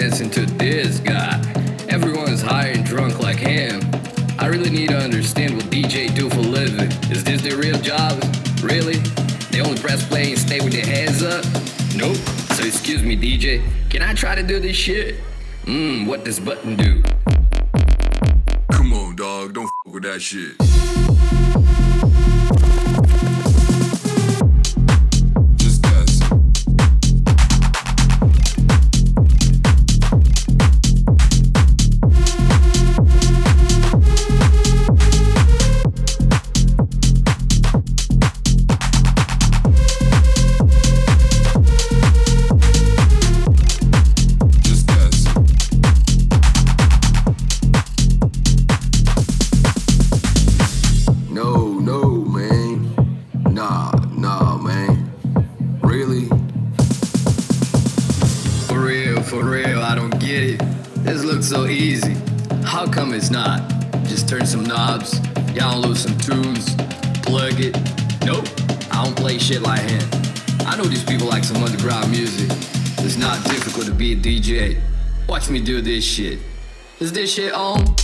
dancing to this guy. Everyone's high and drunk like him. I really need to understand what DJ do for living. Is this their real job? Really? They only press play and stay with their hands up? Nope. So excuse me, DJ. Can I try to do this shit? Mmm, what does button do? Come on, dog. Don't f with that shit. Me do this shit. Is this shit on?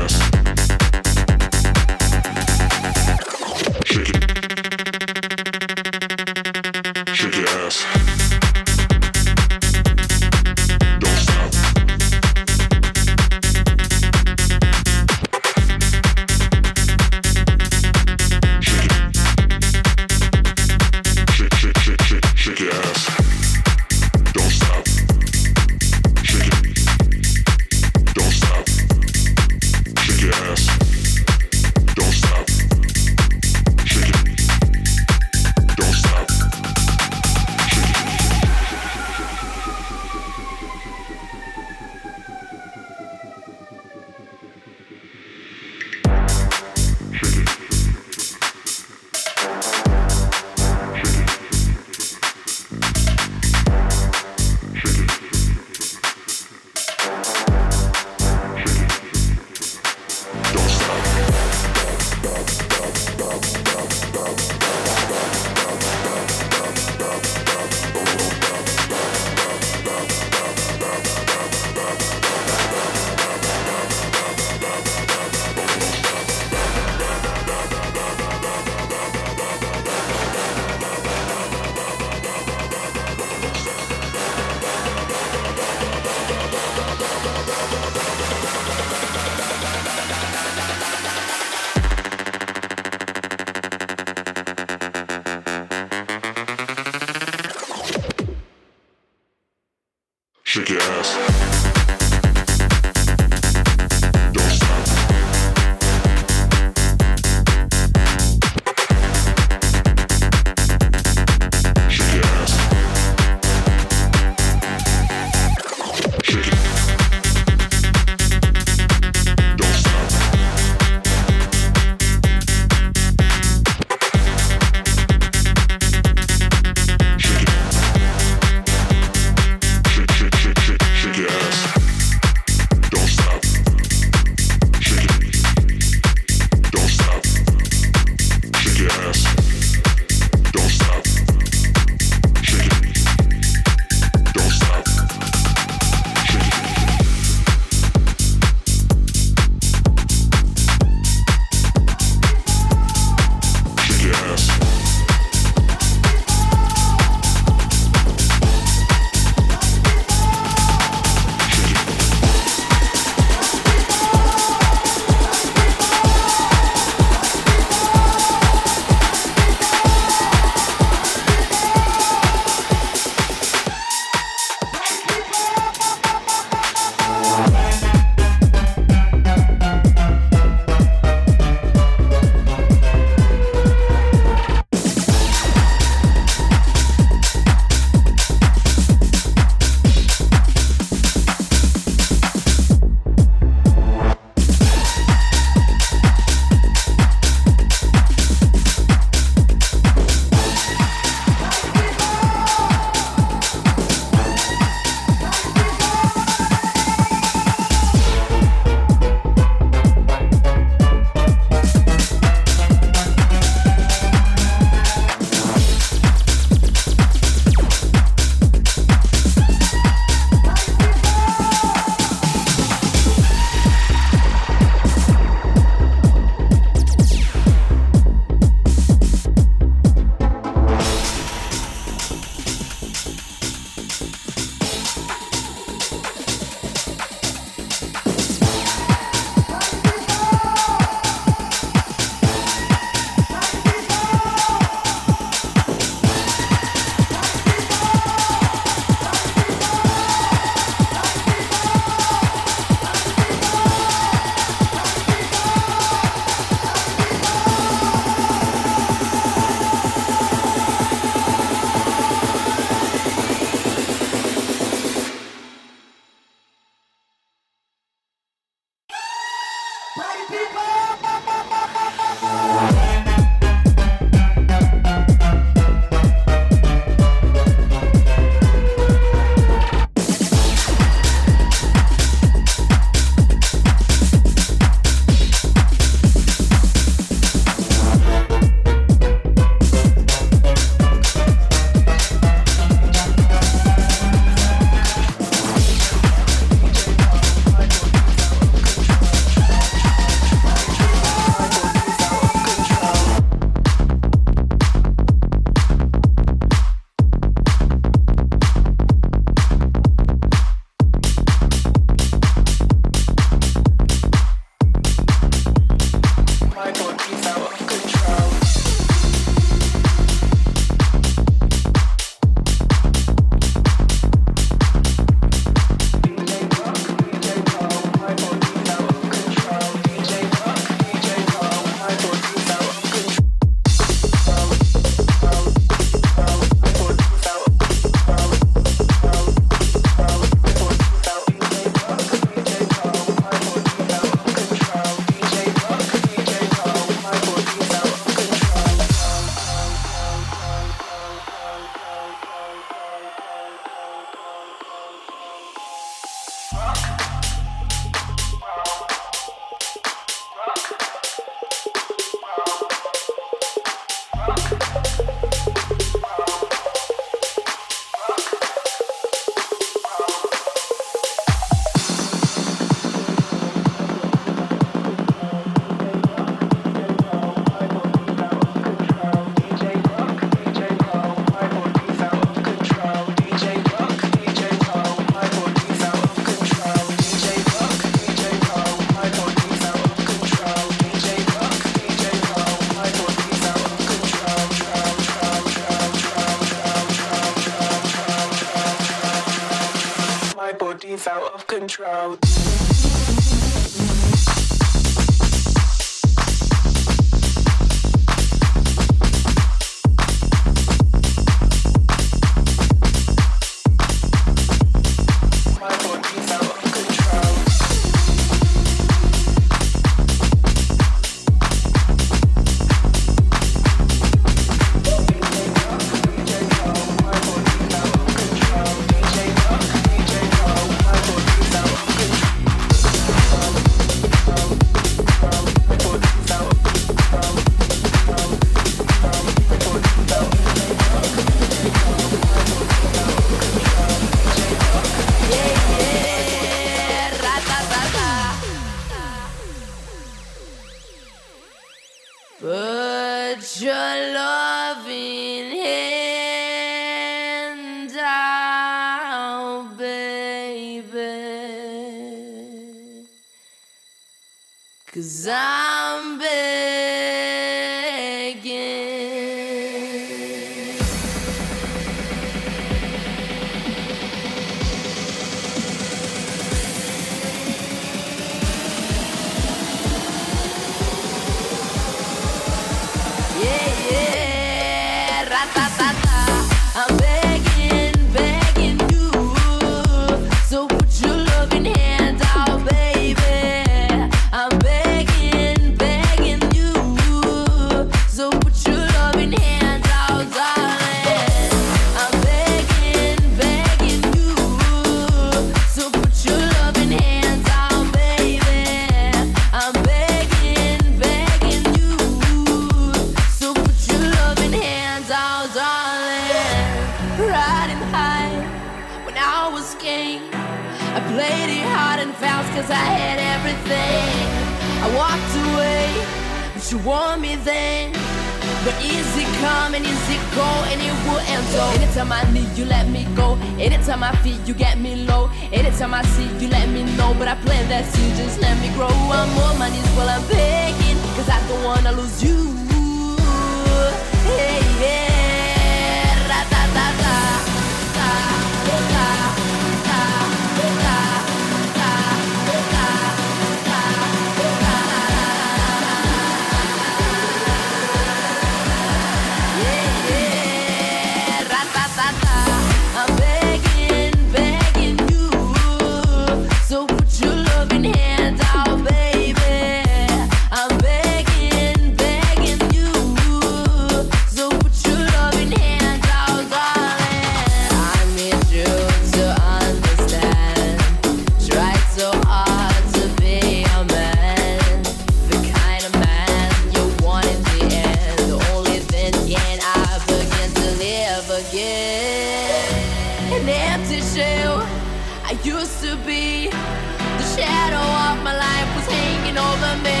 the shadow of my life was hanging over me.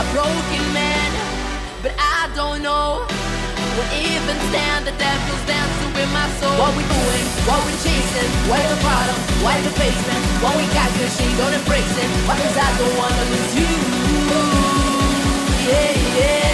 A broken man, but I don't know. Will even stand the devil's dancing with my soul. What we doing? What we chasing? Why the bottom? Why the basement? What we got? Cause she gonna break it. Why cause I don't wanna lose you? Yeah, yeah.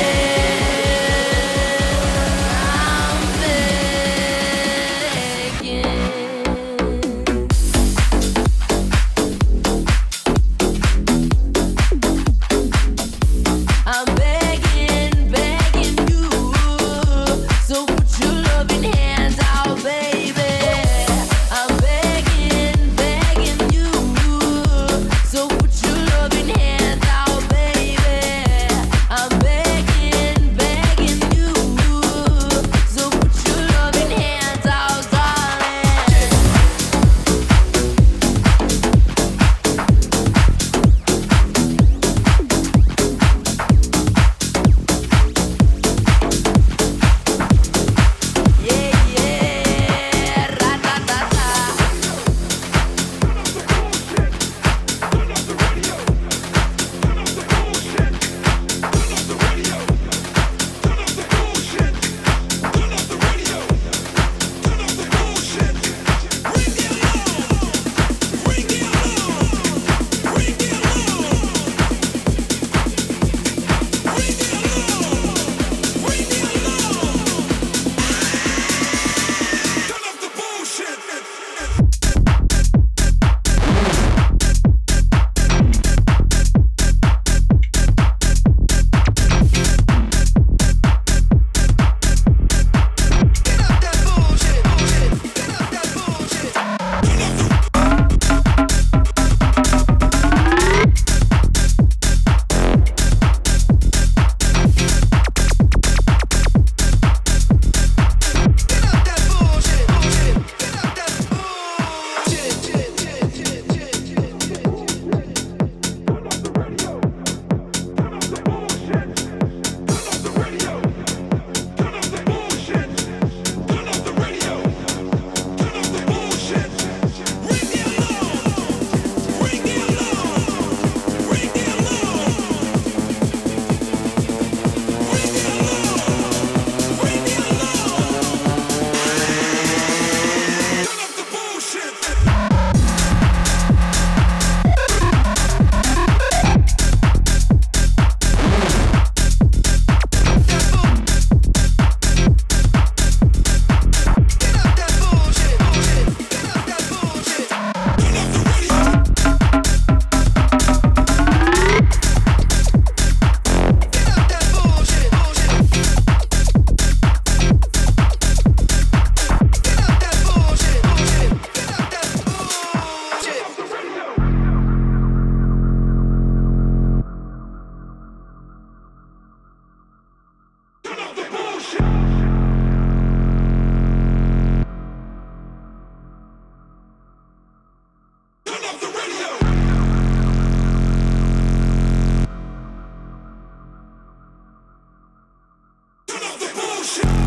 Revolution.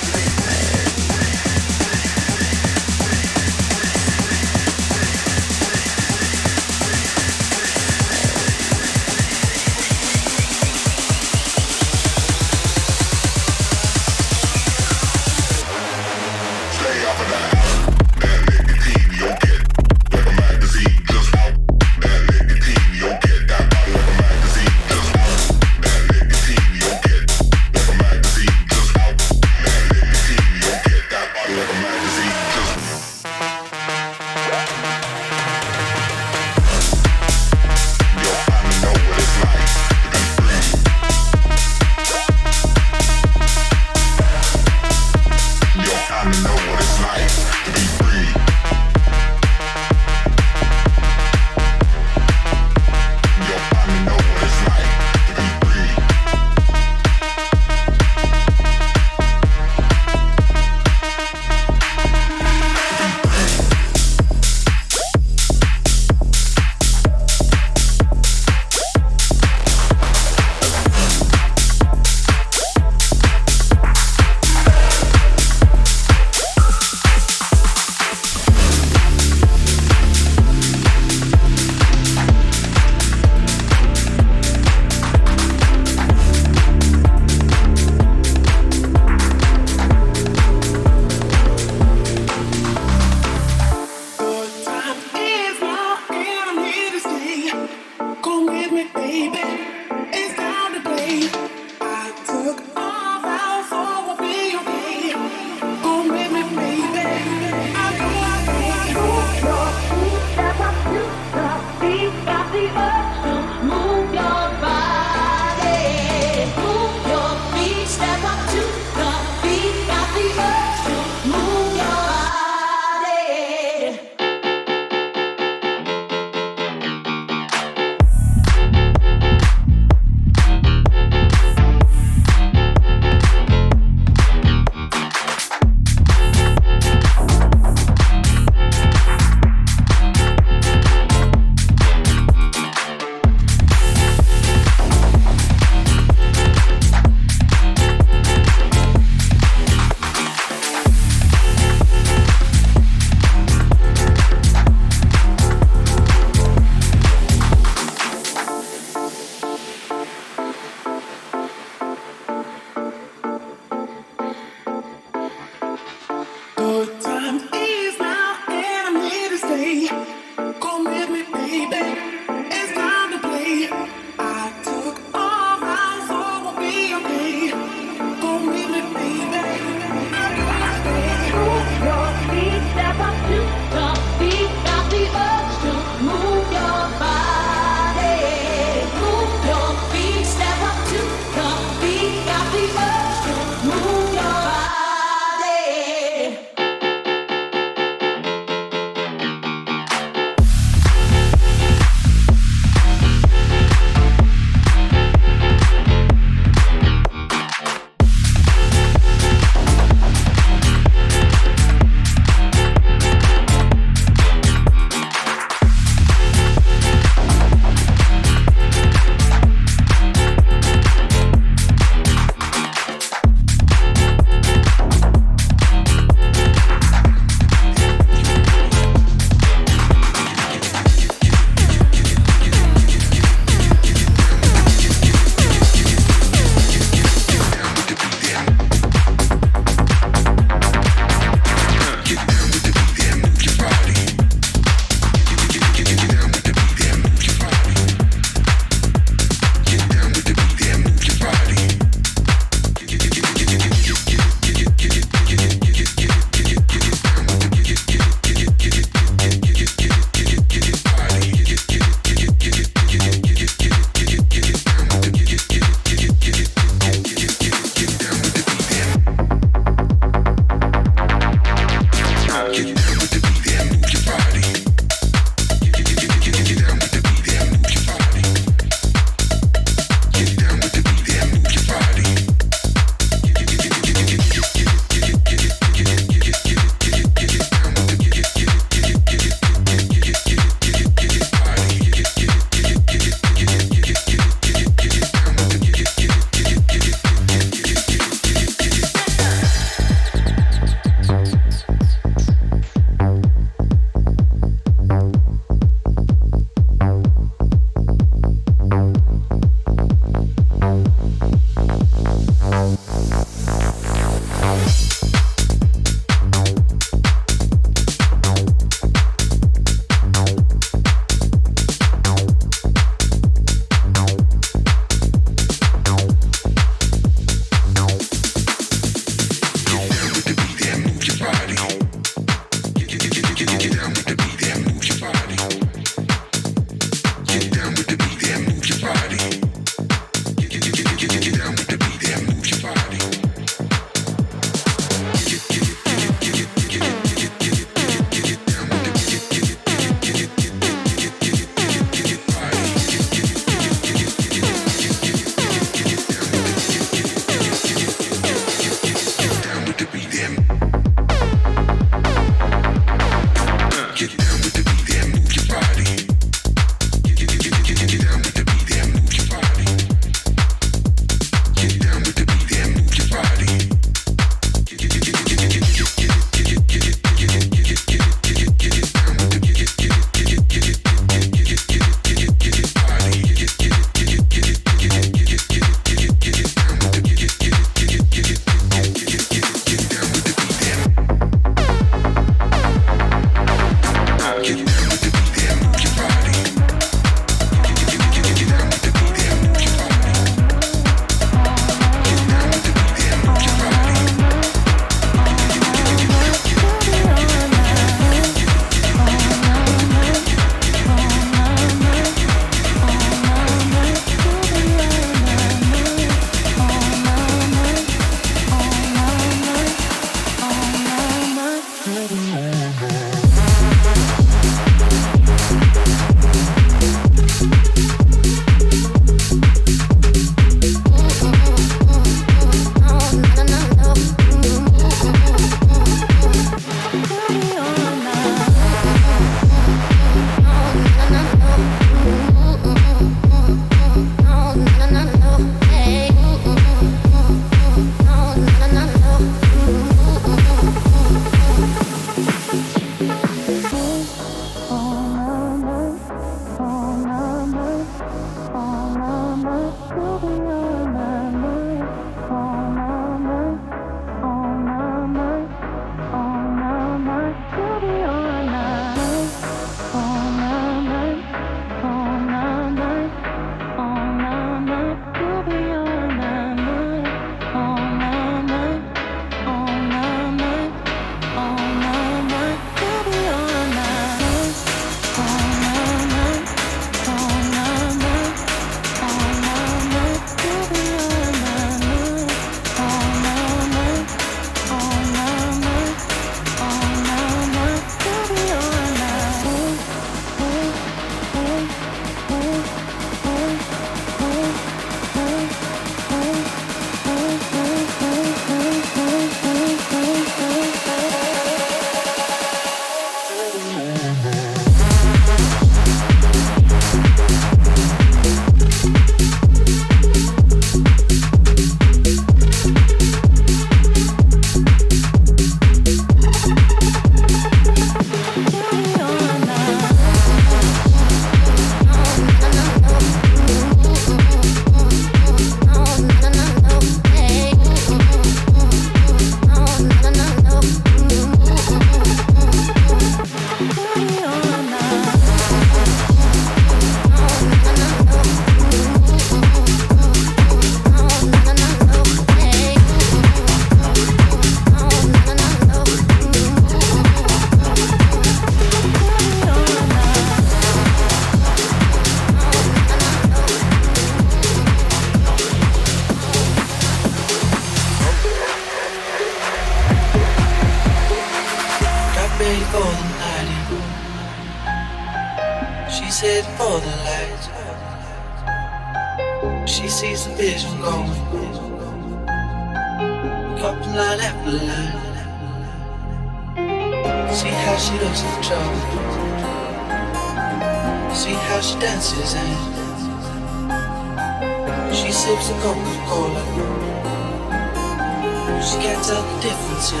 She can't tell the difference here.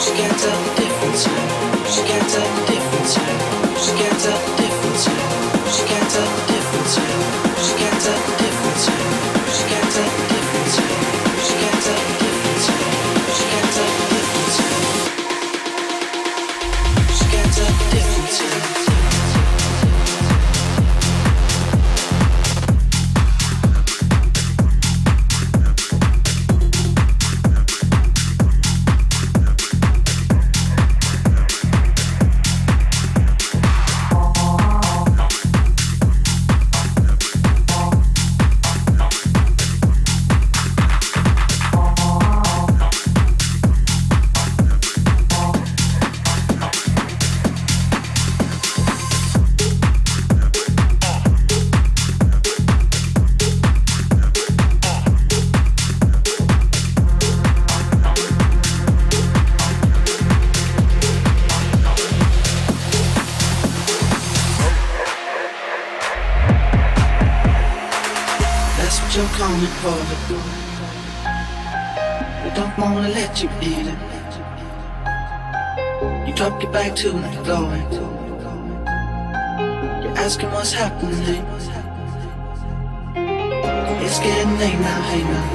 She can't tell the difference here. She can't tell the difference here. She can't tell You're coming for the door. We don't wanna let you in. You drop your back to the door. You're asking what's happening. It's getting late now, hey now.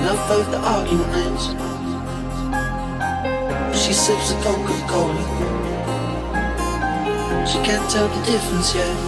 Enough of the arguments. She sips a Coca-Cola. She can't tell the difference yet.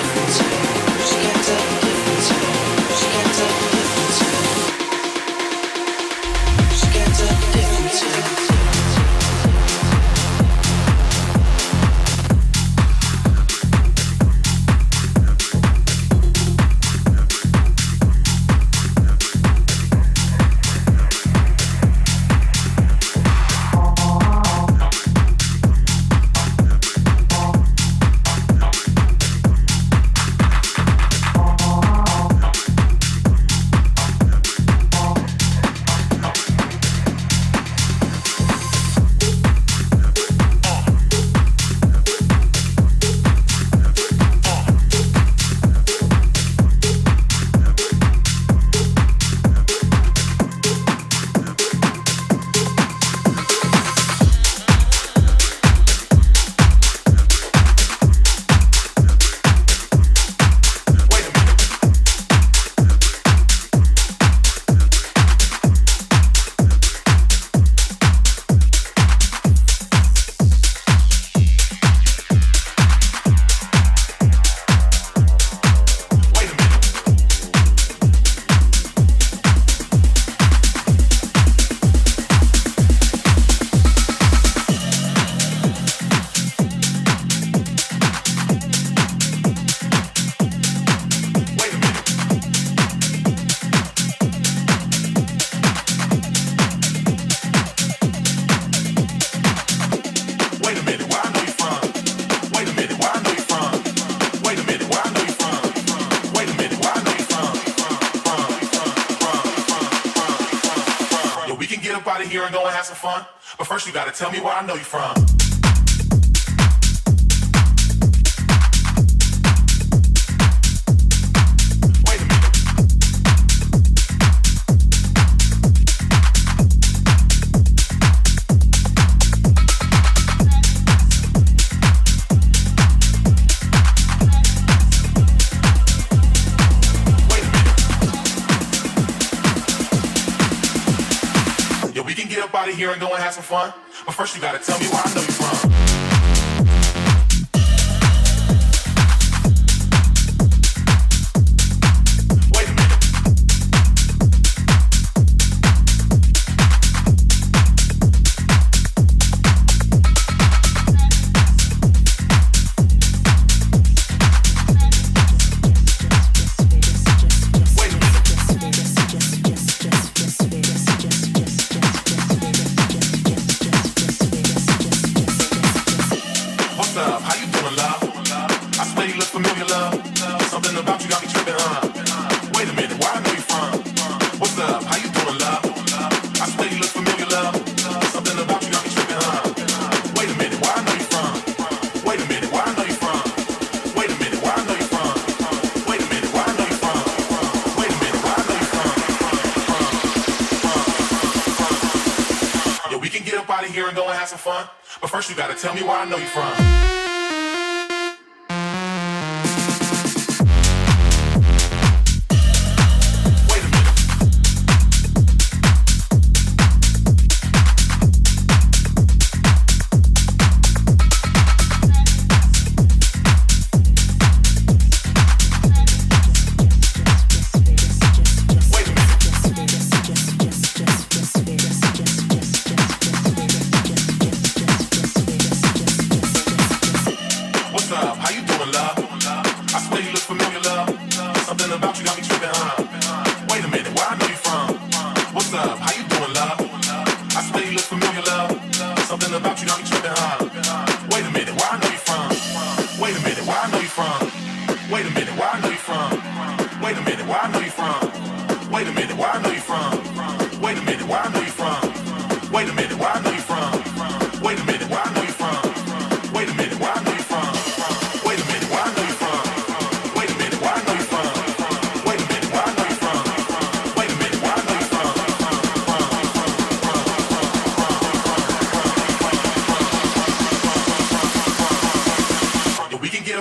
Tell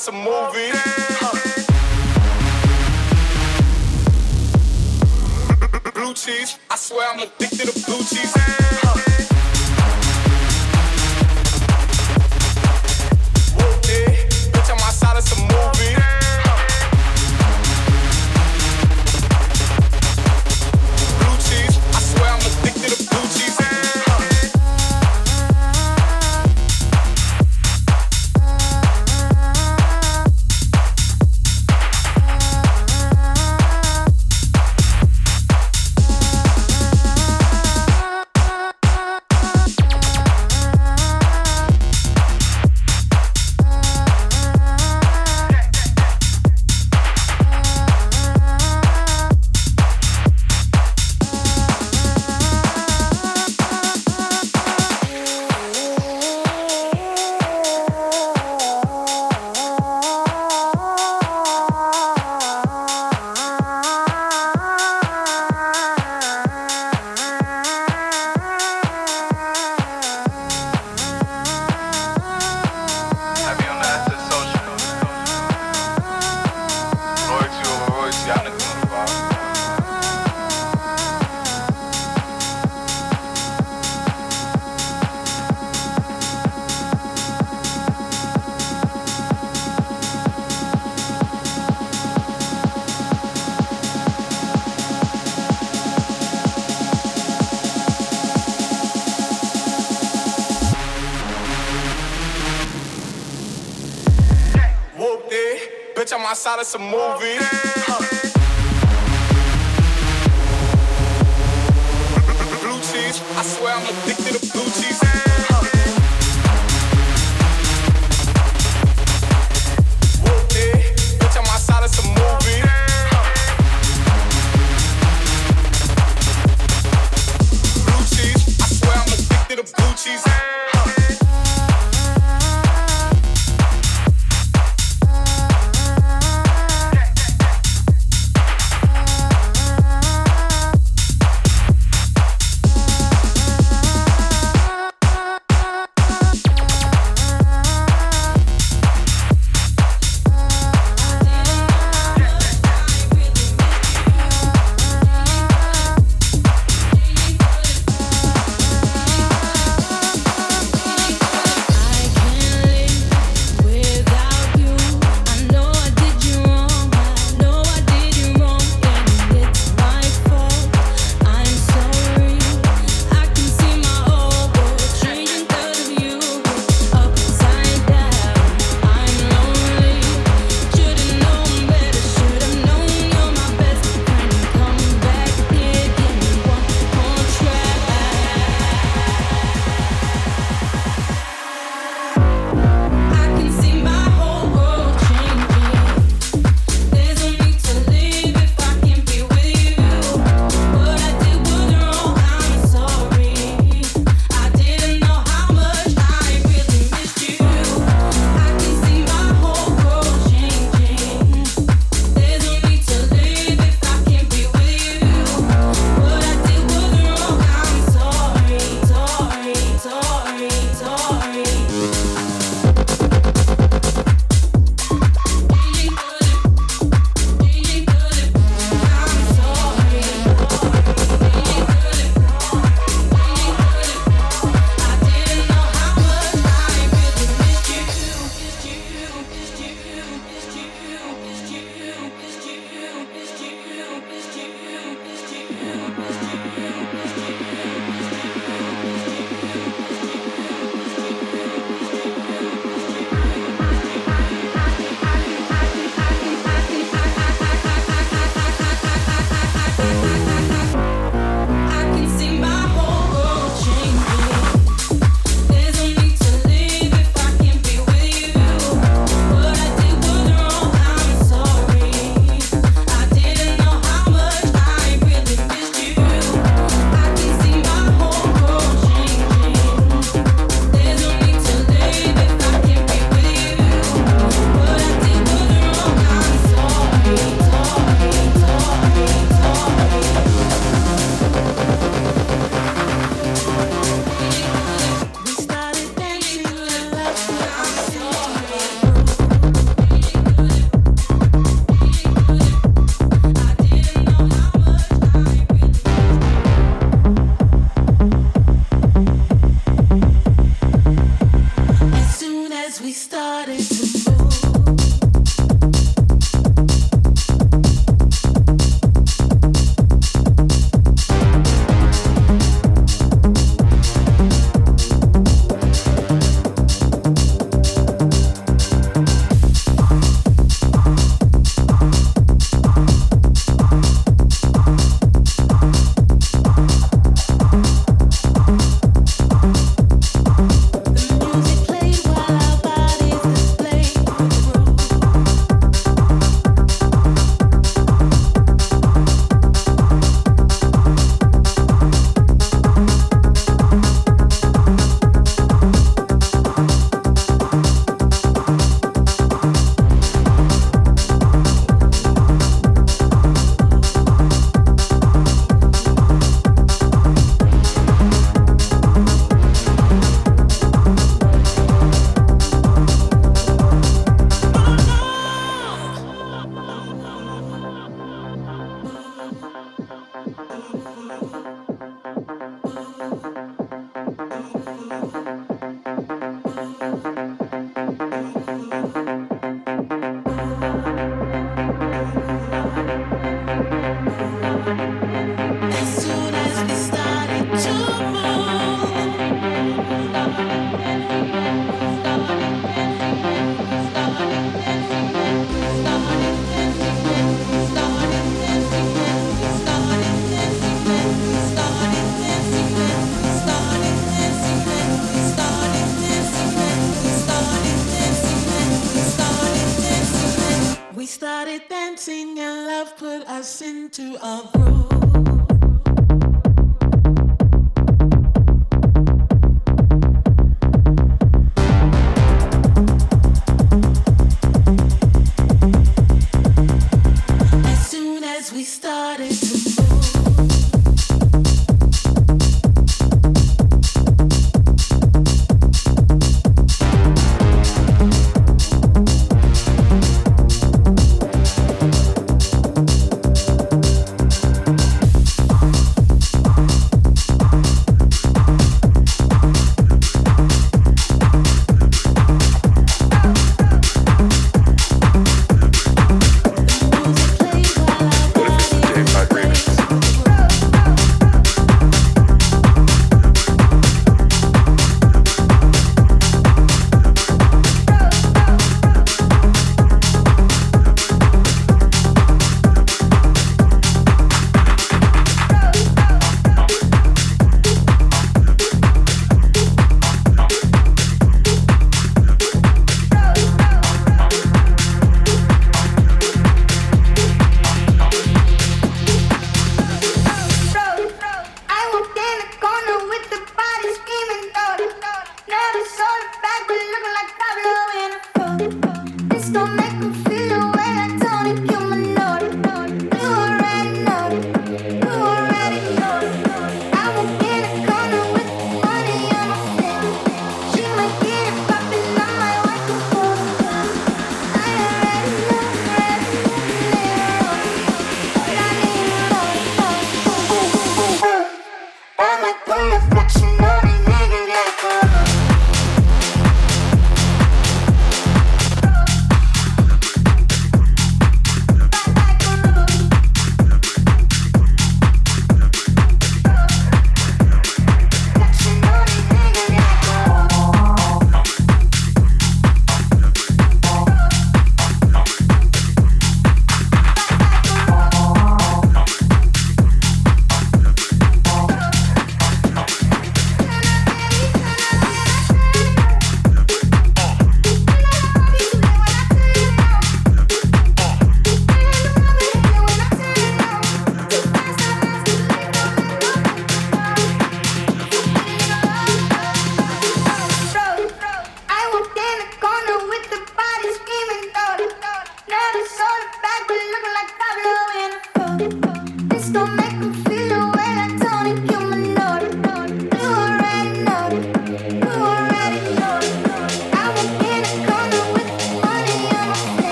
Some movie. My side, it's a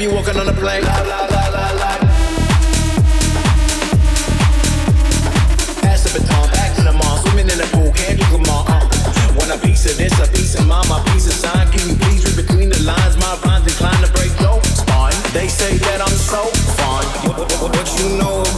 have you walking on a plank. La, la, la, la, la. Pass the baton, back to the mall, swimming in the pool, can't do them all. Uh. Want a piece of this, a piece of mine, my piece of sign. Can you please read between the lines? My rhymes inclined to break your spine. They say that I'm so fine. What, what, what, what you know?